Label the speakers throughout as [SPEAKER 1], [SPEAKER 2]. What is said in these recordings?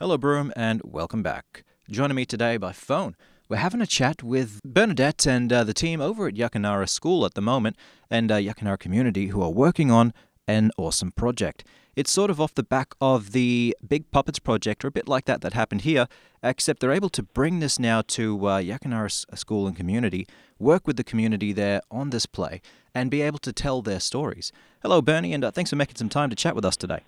[SPEAKER 1] Hello, Broome, and welcome back. Joining me today by phone, we're having a chat with Bernadette and uh, the team over at Yakanarra School at the moment and uh, Yakanarra community who are working on an awesome project. It's sort of off the back of the Big Puppets project, or a bit like that that happened here, except they're able to bring this now to uh, Yakanarra School and community, work with the community there on this play, and be able to tell their stories. Hello, Bernie, and uh, thanks for making some time to chat with us today.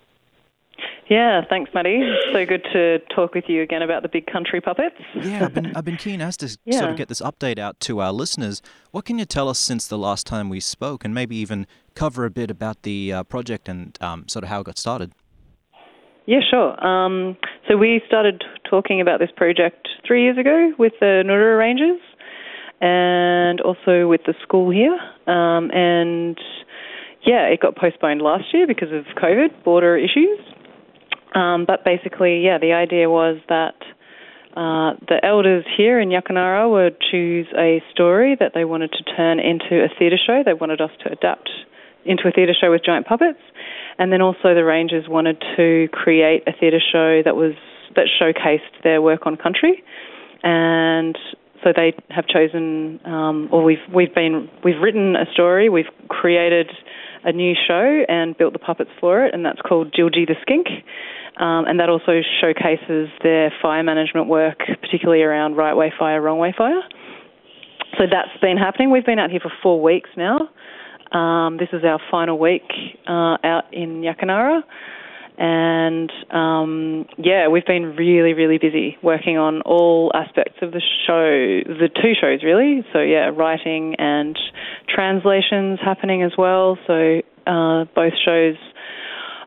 [SPEAKER 2] Yeah, thanks, Matty. So good to talk with you again about the big country puppets.
[SPEAKER 1] yeah, I've been, I've been keen as to
[SPEAKER 2] Yeah.
[SPEAKER 1] sort of get this update out to our listeners. What can you tell us since the last time we spoke, and maybe even cover a bit about the uh, project and um, sort of how it got started?
[SPEAKER 2] Yeah, sure. Um, so we started talking about this project three years ago with the Ngurrara Rangers and also with the school here. Um, and yeah, it got postponed last year because of COVID, border issues. Um, but basically, yeah, the idea was that uh, the elders here in Yakanarra would choose a story that they wanted to turn into a theatre show. They wanted us to adapt into a theatre show with giant puppets, and then also the rangers wanted to create a theatre show that was that showcased their work on country, and so they have chosen, um, or we've we've been we've written a story, we've created a new show and built the puppets for it, and that's called Jilji the Skink. Um, and that also showcases their fire management work, particularly around right way fire, wrong way fire. So that's been happening. We've been out here for four weeks now. Um, this is our final week uh, out in Yakanarra. And um, yeah, we've been really, really busy working on all aspects of the show, the two shows really. So yeah, writing and translations happening as well. So uh, both shows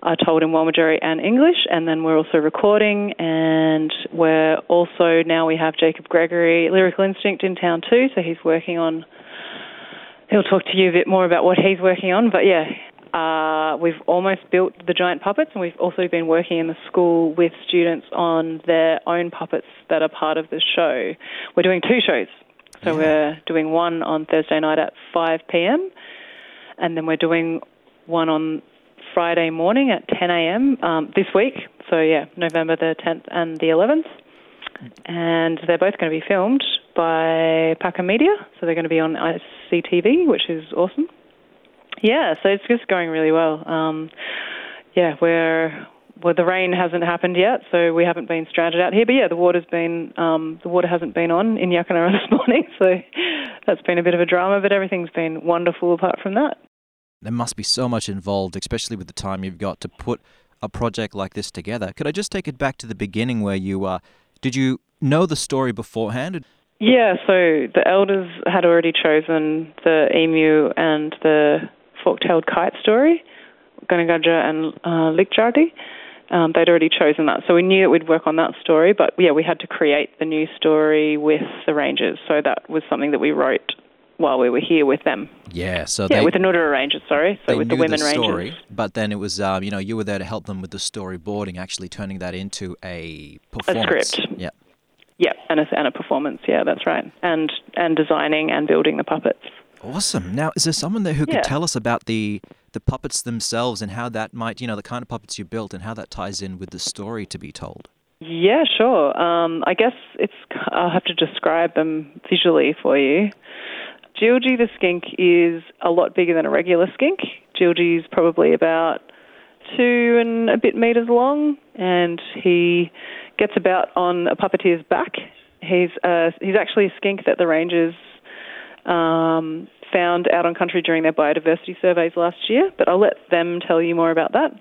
[SPEAKER 2] are told in Walmajarri and English, and then we're also recording, and we're also now we have Jacob Gregory, Lyrical Instinct, in town too. So he's working on. He'll talk to you a bit more about what he's working on, but yeah, uh, we've almost built the giant puppets, and we've also been working in the school with students on their own puppets that are part of the show. We're doing two shows. So
[SPEAKER 1] Yeah.
[SPEAKER 2] we're doing one on Thursday night at 5 p.m., and then we're doing one on Friday morning at 10 a.m. Um, this week. So yeah, November the 10th and the 11th, and they're both going to be filmed by PAKAM Media. So they're going to be on ICTV, which is awesome. Yeah, so it's just going really well. Um, yeah, we're well, the rain hasn't happened yet, so we haven't been stranded out here. But yeah, the water's been um, the water hasn't been on in Yakanarra this morning, so that's been a bit of a drama. But everything's been wonderful apart from that.
[SPEAKER 1] There must be so much involved, especially with the time you've got to put a project like this together. Could I just take it back to the beginning where you uh, did you know the story beforehand?
[SPEAKER 2] Yeah, so the elders had already chosen the emu and the fork-tailed kite story, Ganagaja and uh, Likjardi. Um, they'd already chosen that, so we knew that we'd work on that story. But yeah, we had to create the new story with the Rangers, so that was something that we wrote while we were here with them.
[SPEAKER 1] Yeah, so
[SPEAKER 2] yeah,
[SPEAKER 1] they,
[SPEAKER 2] with the Ngurrara Rangers, sorry, so
[SPEAKER 1] they
[SPEAKER 2] with the women
[SPEAKER 1] story,
[SPEAKER 2] Rangers.
[SPEAKER 1] but then it was um, you know you were there to help them with the storyboarding, actually turning that into a
[SPEAKER 2] A script.
[SPEAKER 1] Yeah.
[SPEAKER 2] Yeah, and a, and a performance. Yeah, that's right, and and designing and building the puppets.
[SPEAKER 1] Awesome. Now, is there someone there who could
[SPEAKER 2] Yeah.
[SPEAKER 1] tell us about the the puppets themselves and how that might, you know, the kind of puppets you built and how that ties in with the story to be told?
[SPEAKER 2] Yeah, sure. Um, I guess it's. I'll have to describe them visually for you. Jilji the skink is a lot bigger than a regular skink. Jilji's probably about two and a bit meters long, and he gets about on a puppeteer's back. He's uh, he's actually a skink that the rangers um, found out on country during their biodiversity surveys last year. But I'll let them tell you more about that.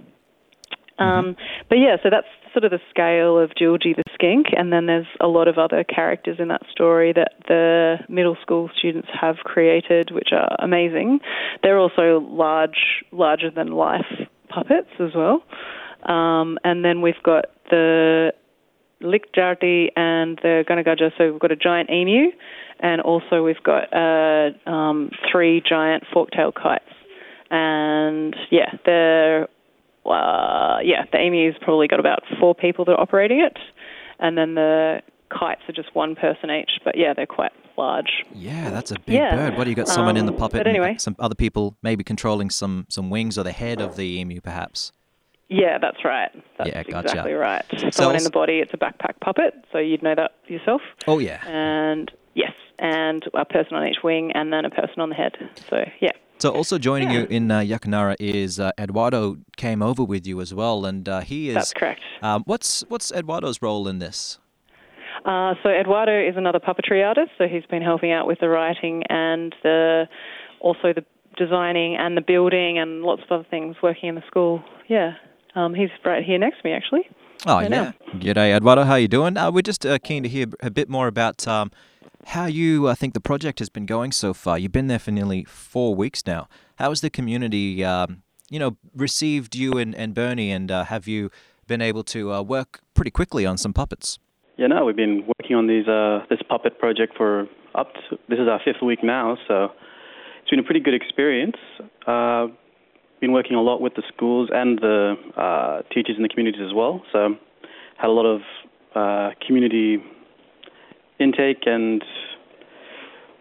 [SPEAKER 2] Um, but yeah, so that's sort of the scale of Jilji the skink, and then there's a lot of other characters in that story that the middle school students have created, which are amazing. They're also large, larger than life puppets as well. Um, and then we've got the Likjarti and the Ganagaja. So we've got a giant emu, and also we've got uh, um, three giant fork-tailed kites. And yeah, they're uh, yeah, the emu's probably got about four people that are operating it, and then the kites are just one person each. But yeah, they're quite large.
[SPEAKER 1] Yeah, that's a big
[SPEAKER 2] Yeah.
[SPEAKER 1] bird. What do you got? Someone in the
[SPEAKER 2] Um,
[SPEAKER 1] puppet,
[SPEAKER 2] anyway.
[SPEAKER 1] some other people maybe controlling some some wings or the head of the emu, perhaps.
[SPEAKER 2] Yeah, that's right. That's
[SPEAKER 1] Yeah, gotcha.
[SPEAKER 2] exactly right.
[SPEAKER 1] So
[SPEAKER 2] Someone in the body, it's a backpack puppet, so you'd know that yourself.
[SPEAKER 1] Oh yeah.
[SPEAKER 2] And yes, and a person on each wing, and then a person on the head. So yeah.
[SPEAKER 1] So also joining
[SPEAKER 2] Yeah.
[SPEAKER 1] you in uh, Yakanarra is uh, Eduardo came over with you as well, and uh, he is.
[SPEAKER 2] That's correct.
[SPEAKER 1] Um, what's what's Eduardo's role in this?
[SPEAKER 2] Uh, so Eduardo is another puppetry artist, so he's been helping out with the writing and the also the designing and the building and lots of other things working in the school. Yeah, um, he's right here next to me actually.
[SPEAKER 1] Oh yeah. G'day, Eduardo. How you doing? Uh, we're just uh, keen to hear a bit more about um, how you uh, think the project has been going so far. You've been there for nearly four weeks now. How has the community, um, you know, received you and, and Bernie, and uh, have you been able to uh, work pretty quickly on some puppets?
[SPEAKER 3] Yeah, no, we've been working on these uh, this puppet project for up to this is our fifth week now, so it's been a pretty good experience. Been working a lot with the schools and the uh, teachers in the communities as well. So had a lot of uh, community intake and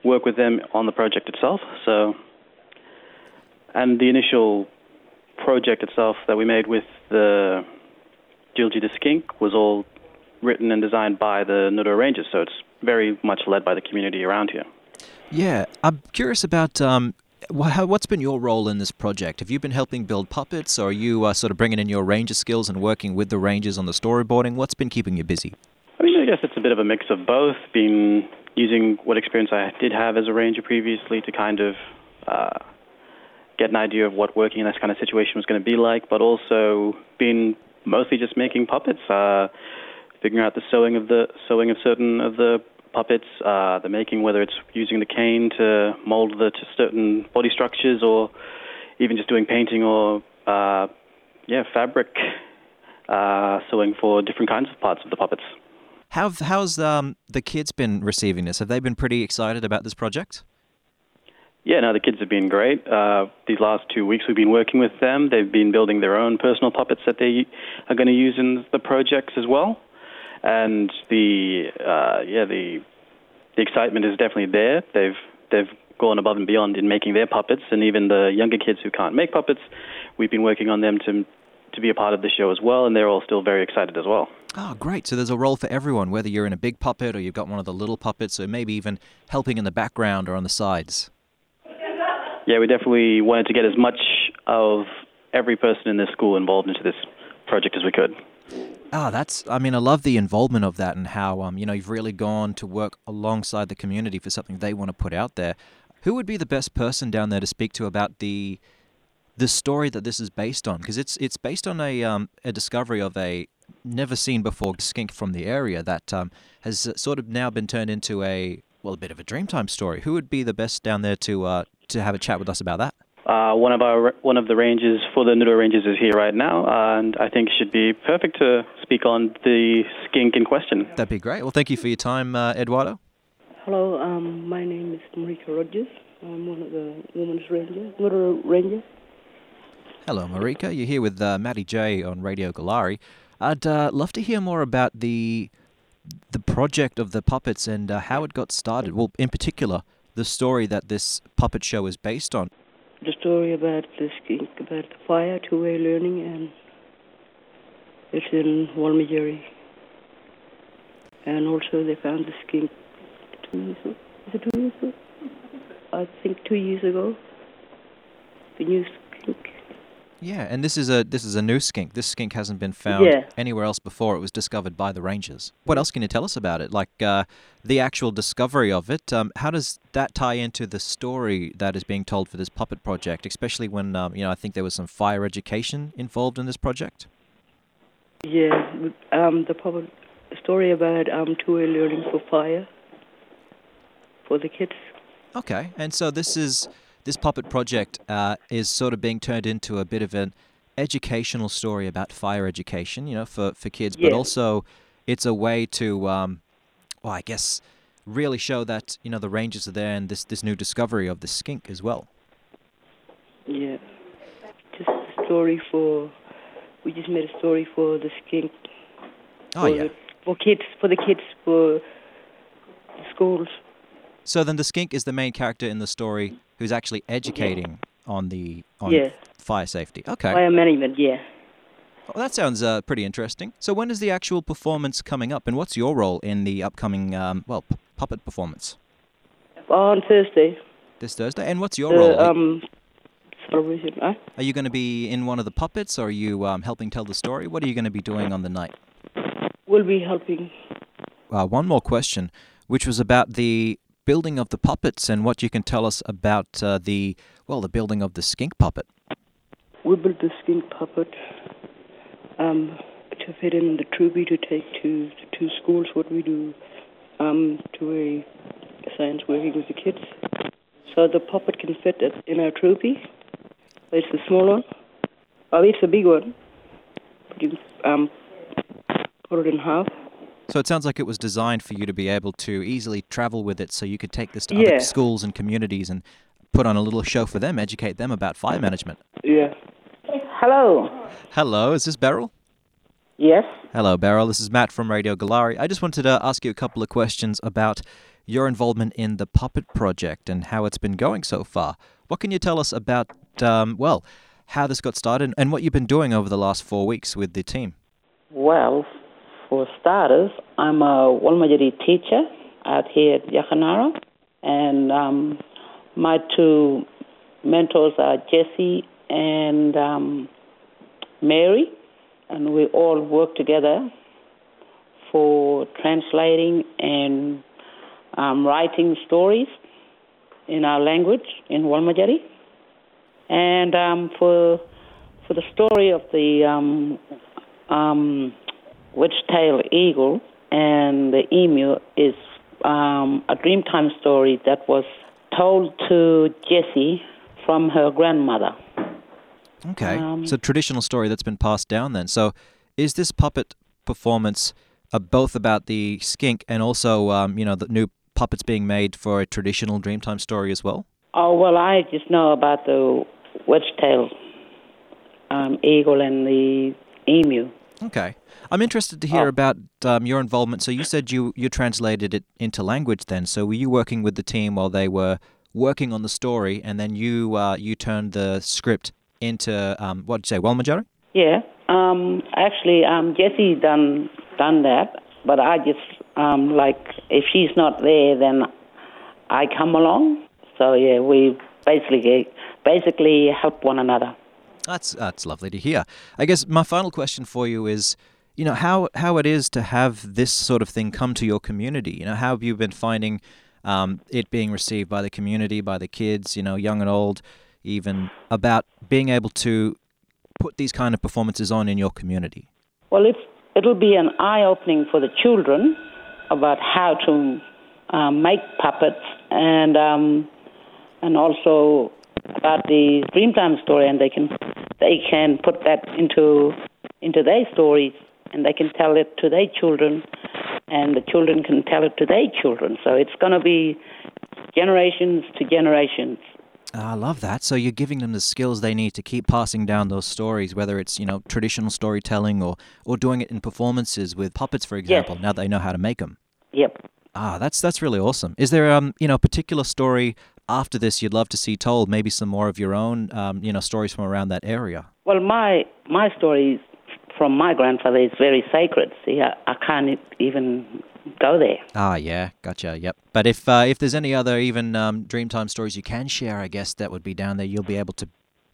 [SPEAKER 3] work with them on the project itself. So and the initial project itself that we made with the Jilji the Skink was all written and designed by the Nudo Rangers, so it's very much led by the community around here.
[SPEAKER 1] Yeah, I'm curious about um, what's been your role in this project. Have you been helping build puppets, or are you uh, sort of bringing in your ranger skills and working with the rangers on the storyboarding? What's been keeping you busy?
[SPEAKER 3] I mean, I guess it's a bit of a mix of both. Been using what experience I did have as a ranger previously to kind of uh, get an idea of what working in this kind of situation was going to be like, but also been mostly just making puppets, uh, figuring out the sewing of the sewing of certain of the puppets, uh, the making whether it's using the cane to mold the to certain body structures, or even just doing painting or uh, yeah fabric uh, sewing for different kinds of parts of the puppets.
[SPEAKER 1] How how's um, the kids been receiving this? Have they been pretty excited about this project?
[SPEAKER 3] Yeah, no, the kids have been great. Uh, these last two weeks we've been working with them. They've been building their own personal puppets that they are going to use in the projects as well. And the uh, yeah, the the excitement is definitely there. They've they've gone above and beyond in making their puppets, and even the younger kids who can't make puppets, we've been working on them to to be a part of the show as well, and they're all still very excited as well.
[SPEAKER 1] Oh, great. So there's a role for everyone, whether you're in a big puppet or you've got one of the little puppets, or maybe even helping in the background or on the sides.
[SPEAKER 3] Yeah, we definitely wanted to get as much of every person in this school involved into this project as we could.
[SPEAKER 1] Ah, that's. I mean, I love the involvement of that and how um, you know, you've really gone to work alongside the community for something they want to put out there. Who would be the best person down there to speak to about the the story that this is based on? Because it's it's based on a um, a discovery of a never seen before skink from the area that um, has uh, sort of now been turned into a well, a bit of a Dreamtime story. Who would be the best down there to uh, to have a chat with us about that?
[SPEAKER 3] Uh, one of our one of the rangers for the Nudo Rangers is here right now, and I think it should be perfect to speak on the skink in question.
[SPEAKER 1] That'd be great. Well, thank you for your time, uh, Eduardo.
[SPEAKER 4] Hello, um, my name is Marika Rogers. I'm one of the women's rangers, Nudo Ranger.
[SPEAKER 1] Hello, Marika. You're here with uh, Matty J on Radio Goolarri. I'd uh, love to hear more about the the project of the puppets and uh, how it got started. Well, in particular, the story that this puppet show is based on.
[SPEAKER 4] The story about the skink, about the fire, two-way learning, and it's in Walmajarri. And also they found the skink two years ago. Is it two years ago? I think two years ago. The new skink.
[SPEAKER 1] Yeah, and this is a this is a new skink. This skink hasn't been found
[SPEAKER 4] Yeah.
[SPEAKER 1] anywhere else before. It was discovered by the rangers. What else can you tell us about it? Like uh, the actual discovery of it. Um, how does that tie into the story that is being told for this puppet project? Especially when um, you know I think there was some fire education involved in this project.
[SPEAKER 4] Yeah, um, the public story about um, two-way learning for fire for the kids.
[SPEAKER 1] Okay, and so this is this puppet project uh, is sort of being turned into a bit of an educational story about fire education, you know, for for kids, but also it's a way to, um, well, I guess, really show that you know the rangers are there and this this new discovery of the skink as well.
[SPEAKER 4] Yeah. Just a story for. We just made a story for the skink.
[SPEAKER 1] Oh
[SPEAKER 4] for
[SPEAKER 1] yeah.
[SPEAKER 4] for kids, for the kids, for the schools.
[SPEAKER 1] So then the skink is the main character in the story who's actually educating on the on
[SPEAKER 4] Yeah.
[SPEAKER 1] fire safety. Okay.
[SPEAKER 4] Fire management, yeah.
[SPEAKER 1] Oh, that sounds uh, pretty interesting. So, when is the actual performance coming up, and what's your role in the upcoming, um, well, p- puppet performance?
[SPEAKER 4] On Thursday.
[SPEAKER 1] This Thursday? And what's your
[SPEAKER 4] The
[SPEAKER 1] role?
[SPEAKER 4] um. Huh?
[SPEAKER 1] Are you going to be in one of the puppets, or are you um, helping tell the story? What are you going to be doing on the night?
[SPEAKER 4] We'll be helping.
[SPEAKER 1] Uh, one more question, which was about the building of the puppets and what you can tell us about uh, the, well, the building of the skink puppet.
[SPEAKER 4] We built the skink puppet um, to fit in the troopy to take to two schools what we do um, to a science working with the kids. So the puppet can fit it in our troopy. It's the small one. Oh, it's a big one. You um, put it in half.
[SPEAKER 1] So it sounds like it was designed for you to be able to easily travel with it so you could take this to
[SPEAKER 4] Yeah.
[SPEAKER 1] other schools and communities and put on a little show for them, educate them about fire management.
[SPEAKER 4] Yeah.
[SPEAKER 5] Hello.
[SPEAKER 1] Hello, is this Beryl?
[SPEAKER 5] Yes.
[SPEAKER 1] Hello, Beryl. This is Matt from Radio Goolarri. I just wanted to ask you a couple of questions about your involvement in the Puppet Project and how it's been going so far. What can you tell us about, um, well, how this got started and what you've been doing over the last four weeks with the team?
[SPEAKER 5] Well, for starters, I'm a Walmajarri teacher out here at Yakanarra, and um, my two mentors are Jesse and um, Mary, and we all work together for translating and um, writing stories in our language in Walmajarri. And um, for for the story of the um, witch-tailed eagle and the emu is um, a Dreamtime story that was told to Jessie from her grandmother.
[SPEAKER 1] Okay.
[SPEAKER 5] Um,
[SPEAKER 1] it's a traditional story that's been passed down then. So is this puppet performance uh, both about the skink and also, um, you know, the new puppets being made for a traditional Dreamtime story as well?
[SPEAKER 5] Oh well, I just know about the witch-tailed um, eagle and the emu.
[SPEAKER 1] Okay. I'm interested to hear
[SPEAKER 5] Oh.
[SPEAKER 1] about um, your involvement. So you said you, you translated it into language then. So were you working with the team while they were working on the story and then you uh, you turned the script into, um, what did you say, Walmajarri?
[SPEAKER 5] Yeah. Um, actually, um, Jessie done done that, but I just um, like if she's not there, then I come along. So yeah, we basically basically help one another.
[SPEAKER 1] That's that's lovely to hear. I guess my final question for you is, you know, how how it is to have this sort of thing come to your community. You know, how have you been finding um, it being received by the community, by the kids, you know, young and old, even about being able to put these kind of performances on in your community?
[SPEAKER 5] Well, it's it'll be an eye opening for the children about how to um, make puppets and um, and also about the Dreamtime story, and they can they can put that into into their stories, and they can tell it to their children, and the children can tell it to their children. So it's going to be generations to generations.
[SPEAKER 1] Ah, I love that. So you're giving them the skills they need to keep passing down those stories, whether it's you know traditional storytelling or or doing it in performances with puppets, for example. Now they know how to make them.
[SPEAKER 5] Yep.
[SPEAKER 1] Ah, that's that's really awesome. Is there um you know a particular story after this you'd love to see told? Maybe some more of your own um you know stories from around that area.
[SPEAKER 5] Well, my my story from my grandfather is very sacred. See, I, I can't even go there.
[SPEAKER 1] Ah, yeah, gotcha. Yep. But if uh, if there's any other even um, Dreamtime stories you can share, I guess that would be down there. You'll be able to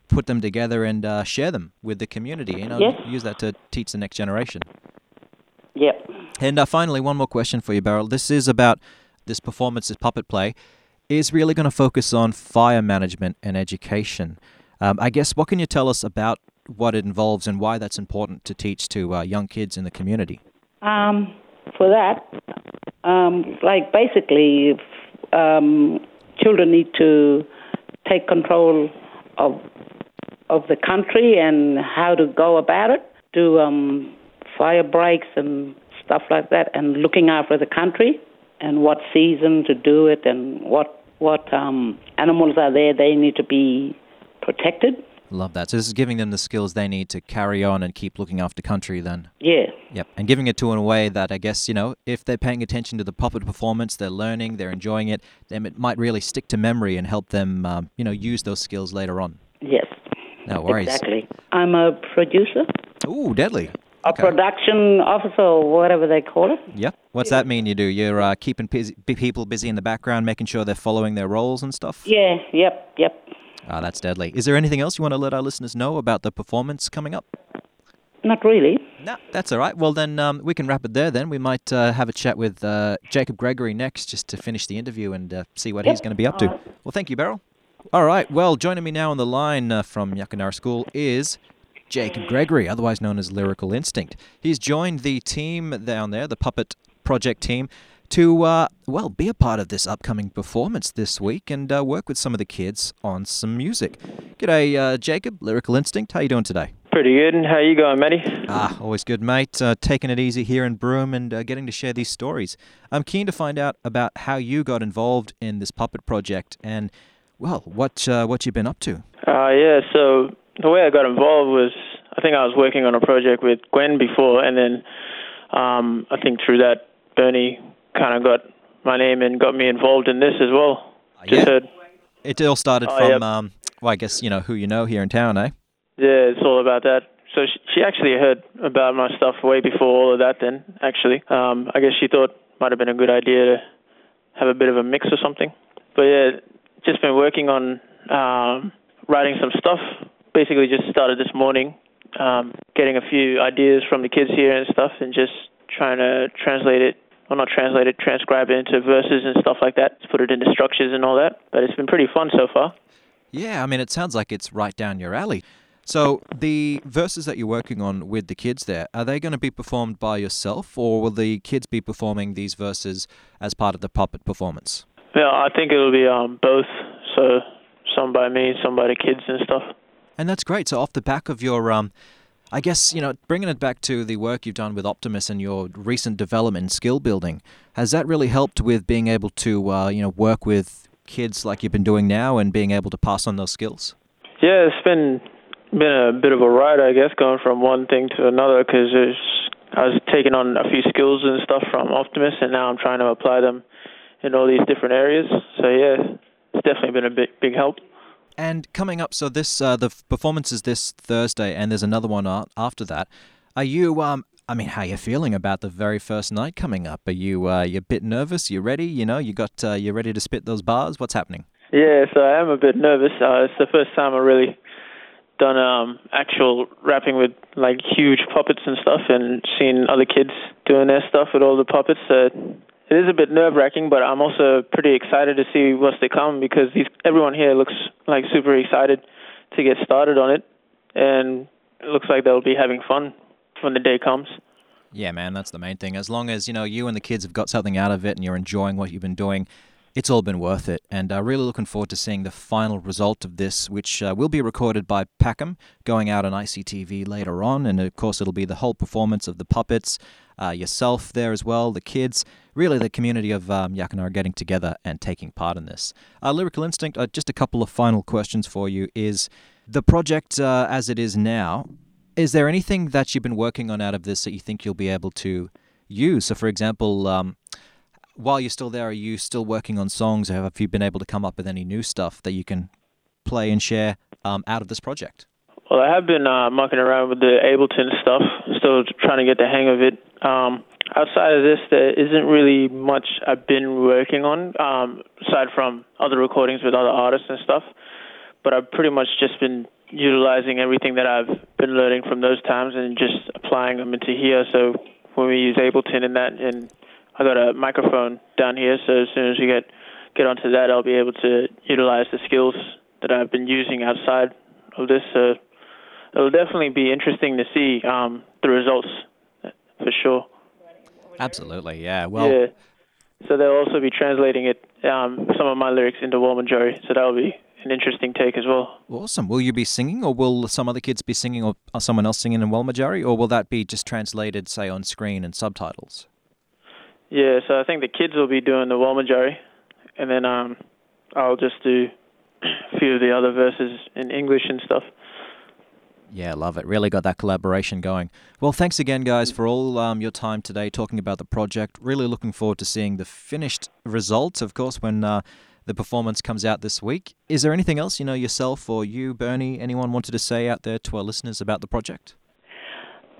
[SPEAKER 1] put them together and uh, share them with the community. You know,
[SPEAKER 5] Yes.
[SPEAKER 1] use that to teach the next generation.
[SPEAKER 5] Yep.
[SPEAKER 1] And uh, finally, one more question for you, Beryl. This is about this performance, this puppet play, is really going to focus on fire management and education. Um, I guess what can you tell us about what it involves and why that's important to teach to uh, young kids in the community?
[SPEAKER 5] Um, for that, um, like basically, um, children need to take control of of the country and how to go about it, do um, fire breaks and stuff like that, and looking after the country and what season to do it and what what um, animals are there they need to be protected.
[SPEAKER 1] Love that. So this is giving them the skills they need to carry on and keep looking after country then.
[SPEAKER 5] Yeah.
[SPEAKER 1] Yep. And giving it to in a way that I guess, you know, if they're paying attention to the puppet performance, they're learning, they're enjoying it, then it might really stick to memory and help them, um, you know, use those skills later on.
[SPEAKER 5] Yes.
[SPEAKER 1] No worries.
[SPEAKER 5] Exactly. I'm a producer,
[SPEAKER 1] Ooh, deadly.
[SPEAKER 5] A
[SPEAKER 1] Okay.
[SPEAKER 5] production officer, or whatever they call it.
[SPEAKER 1] Yep. What's that mean you do? You're uh, keeping busy, people busy in the background, making sure they're following their roles and stuff?
[SPEAKER 5] Yeah, yep, yep.
[SPEAKER 1] Ah, that's deadly. Is there anything else you want to let our listeners know about the performance coming up?
[SPEAKER 5] Not really.
[SPEAKER 1] No, that's all right. Well, then um, we can wrap it there. Then we might uh, have a chat with uh, Jacob Gregory next, just to finish the interview and uh, see what he's going to be up to. Well, thank you, Beryl. All right. Well, joining me now on the line uh, from Yakanarra School is Jacob Gregory, otherwise known as Lyrical Instinct. He's joined the team down there, the Puppet Project team, to uh, well be a part of this upcoming performance this week and uh, work with some of the kids on some music. G'day, uh, Jacob, Lyrical Instinct. How you doing today?
[SPEAKER 6] Pretty good. And how you going, Matty?
[SPEAKER 1] Ah, always good, mate. Uh, taking it easy here in Broome and uh, getting to share these stories. I'm keen to find out about how you got involved in this puppet project and, well, what uh, what you've been up to.
[SPEAKER 6] Uh, yeah. So the way I got involved was I think I was working on a project with Gwen before, and then um, I think through that Bernie kind of got my name and got me involved in this as well. Just
[SPEAKER 1] yeah.
[SPEAKER 6] heard.
[SPEAKER 1] It all started
[SPEAKER 6] Oh,
[SPEAKER 1] from,
[SPEAKER 6] yep.
[SPEAKER 1] um, well, I guess you know who you know here in town, eh?
[SPEAKER 6] Yeah, it's all about that. So she, she actually heard about my stuff way before all of that. Then actually, um, I guess she thought might have been a good idea to have a bit of a mix or something. But yeah, just been working on um, writing some stuff. Basically, just started this morning, um, getting a few ideas from the kids here and stuff, and just trying to translate it. Well, not translate it, transcribe it into verses and stuff like that. Put it into structures and all that. But it's been pretty fun so far.
[SPEAKER 1] Yeah, I mean, it sounds like it's right down your alley. So the verses that you're working on with the kids there, are they going to be performed by yourself, or will the kids be performing these verses as part of the puppet performance?
[SPEAKER 6] Yeah, I think it'll be um, both. So some by me, some by the kids and stuff.
[SPEAKER 1] And that's great. So off the back of your, um, I guess you know, bringing it back to the work you've done with Optimus and your recent development skill building, has that really helped with being able to, uh, you know, work with kids like you've been doing now and being able to pass on those skills?
[SPEAKER 6] Yeah, it's been been a bit of a ride, I guess, going from one thing to another because I was taking on a few skills and stuff from Optimus, and now I'm trying to apply them in all these different areas. So yeah, it's definitely been a big big help.
[SPEAKER 1] And coming up, so this uh, the performance is this Thursday, and there's another one after that. Are you? Um, I mean, how are you feeling about the very first night coming up? Are you? Uh, you a bit nervous? You ready? You know, you got? Uh, you ready to spit those bars? What's happening?
[SPEAKER 6] Yeah, so I am a bit nervous. Uh, it's the first time I really done um, actual rapping with like huge puppets and stuff, and seen other kids doing their stuff with all the puppets. It is a bit nerve wracking, but I'm also pretty excited to see what's to come because these, everyone here looks like super excited to get started on it, and it looks like they'll be having fun when the day comes.
[SPEAKER 1] Yeah, man, that's the main thing. As long as you know you and the kids have got something out of it and you're enjoying what you've been doing, it's all been worth it. And uh, really looking forward to seeing the final result of this, which uh, will be recorded by PAKAM, going out on ICTV later on. And of course, it'll be the whole performance of the puppets, uh, yourself there as well, the kids, really the community of um, Yakanarra getting together and taking part in this. Uh, Lyrical Instinct, uh, just a couple of final questions for you. Is the project uh, as it is now? Is there anything that you've been working on out of this that you think you'll be able to use? So, for example, um, while you're still there, are you still working on songs? Have you been able to come up with any new stuff that you can play and share um, out of this project?
[SPEAKER 6] Well, I have been uh, mucking around with the Ableton stuff, still trying to get the hang of it. Um, outside of this, there isn't really much I've been working on, um, aside from other recordings with other artists and stuff. But I've pretty much just been utilizing everything that I've been learning from those times and just applying them into here. So when we use Ableton and that, and I got a microphone down here, so as soon as we get get onto that, I'll be able to utilize the skills that I've been using outside of this. So it'll definitely be interesting to see um, the results for sure.
[SPEAKER 1] Absolutely, yeah. Well,
[SPEAKER 6] yeah. So they'll also be translating it, um, some of my lyrics into Walmajarri. So that'll be an interesting take as well.
[SPEAKER 1] awesome. Will you be singing, or will some other kids be singing, or someone else singing in Walmajarri, or will that be just translated, say, on screen and subtitles?
[SPEAKER 6] Yeah. So I think the kids will be doing the Walmajarri, and then um, I'll just do a few of the other verses in English and stuff.
[SPEAKER 1] Yeah, love it. Really got that collaboration going. Well, thanks again, guys, for all um, your time today talking about the project. Really looking forward to seeing the finished results, of course, when uh, the performance comes out this week. Is there anything else, you know, yourself or you, Bernie, anyone wanted to say out there to our listeners about the project?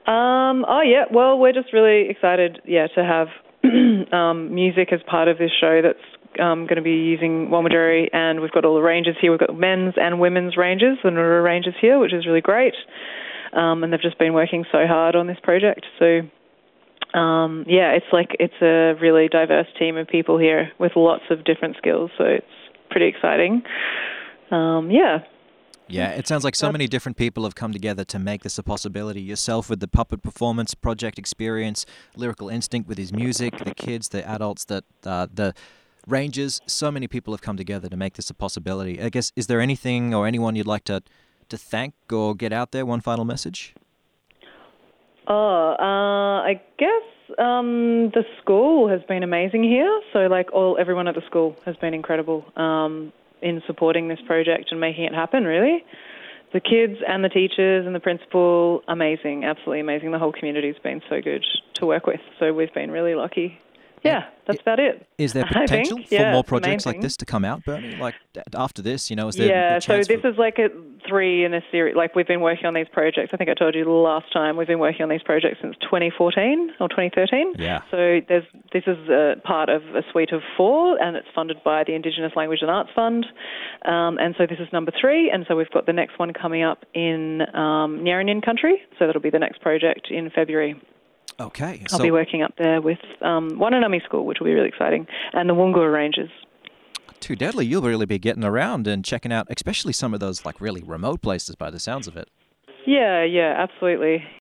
[SPEAKER 2] Um, oh yeah, well, we're just really excited, yeah, to have um, music as part of this show that's um, going to be using Walmatjarri, and we've got all the ranges here. We've got men's and women's ranges, the Nura ranges here, which is really great. Um, and they've just been working so hard on this project. So, um, yeah, it's like it's a really diverse team of people here with lots of different skills. So it's pretty exciting. Um, yeah.
[SPEAKER 1] Yeah, it sounds like so many different people have come together to make this a possibility. Yourself with the puppet performance project experience, lyrical instinct with his music, the kids, the adults, that uh, the rangers. So many people have come together to make this a possibility. I guess is there anything or anyone you'd like to to thank or get out there? One final message.
[SPEAKER 2] Oh, uh, I guess um, the school has been amazing here. So, like, all everyone at the school has been incredible. Um, in supporting this project and making it happen, really. The kids and the teachers and the principal, amazing, absolutely amazing. The whole community's been so good to work with, so we've been really lucky. Yeah, that's about it.
[SPEAKER 1] Is there potential
[SPEAKER 2] think.
[SPEAKER 1] for
[SPEAKER 2] Yeah,
[SPEAKER 1] more
[SPEAKER 2] it's the main
[SPEAKER 1] projects like this to come out, Bernie? Like after this, you know, is there
[SPEAKER 2] yeah, so this
[SPEAKER 1] for-
[SPEAKER 2] is like a three in a series. Like we've been working on these projects. I think I told you last time we've been working on these projects since 2014 or 2013.
[SPEAKER 1] Yeah.
[SPEAKER 2] So there's this is a part of a suite of four, and it's funded by the Indigenous Language and Arts Fund. Um, and so this is number three, and so we've got the next one coming up in um, country. So that'll be the next project in February.
[SPEAKER 1] Okay,
[SPEAKER 2] I'll
[SPEAKER 1] so
[SPEAKER 2] be working up there with um, Wananami School, which will be really exciting, and the Wunggurr Rangers.
[SPEAKER 1] too deadly. You'll really be getting around and checking out, especially some of those like really remote places by the sounds of it.
[SPEAKER 2] Yeah, yeah, absolutely.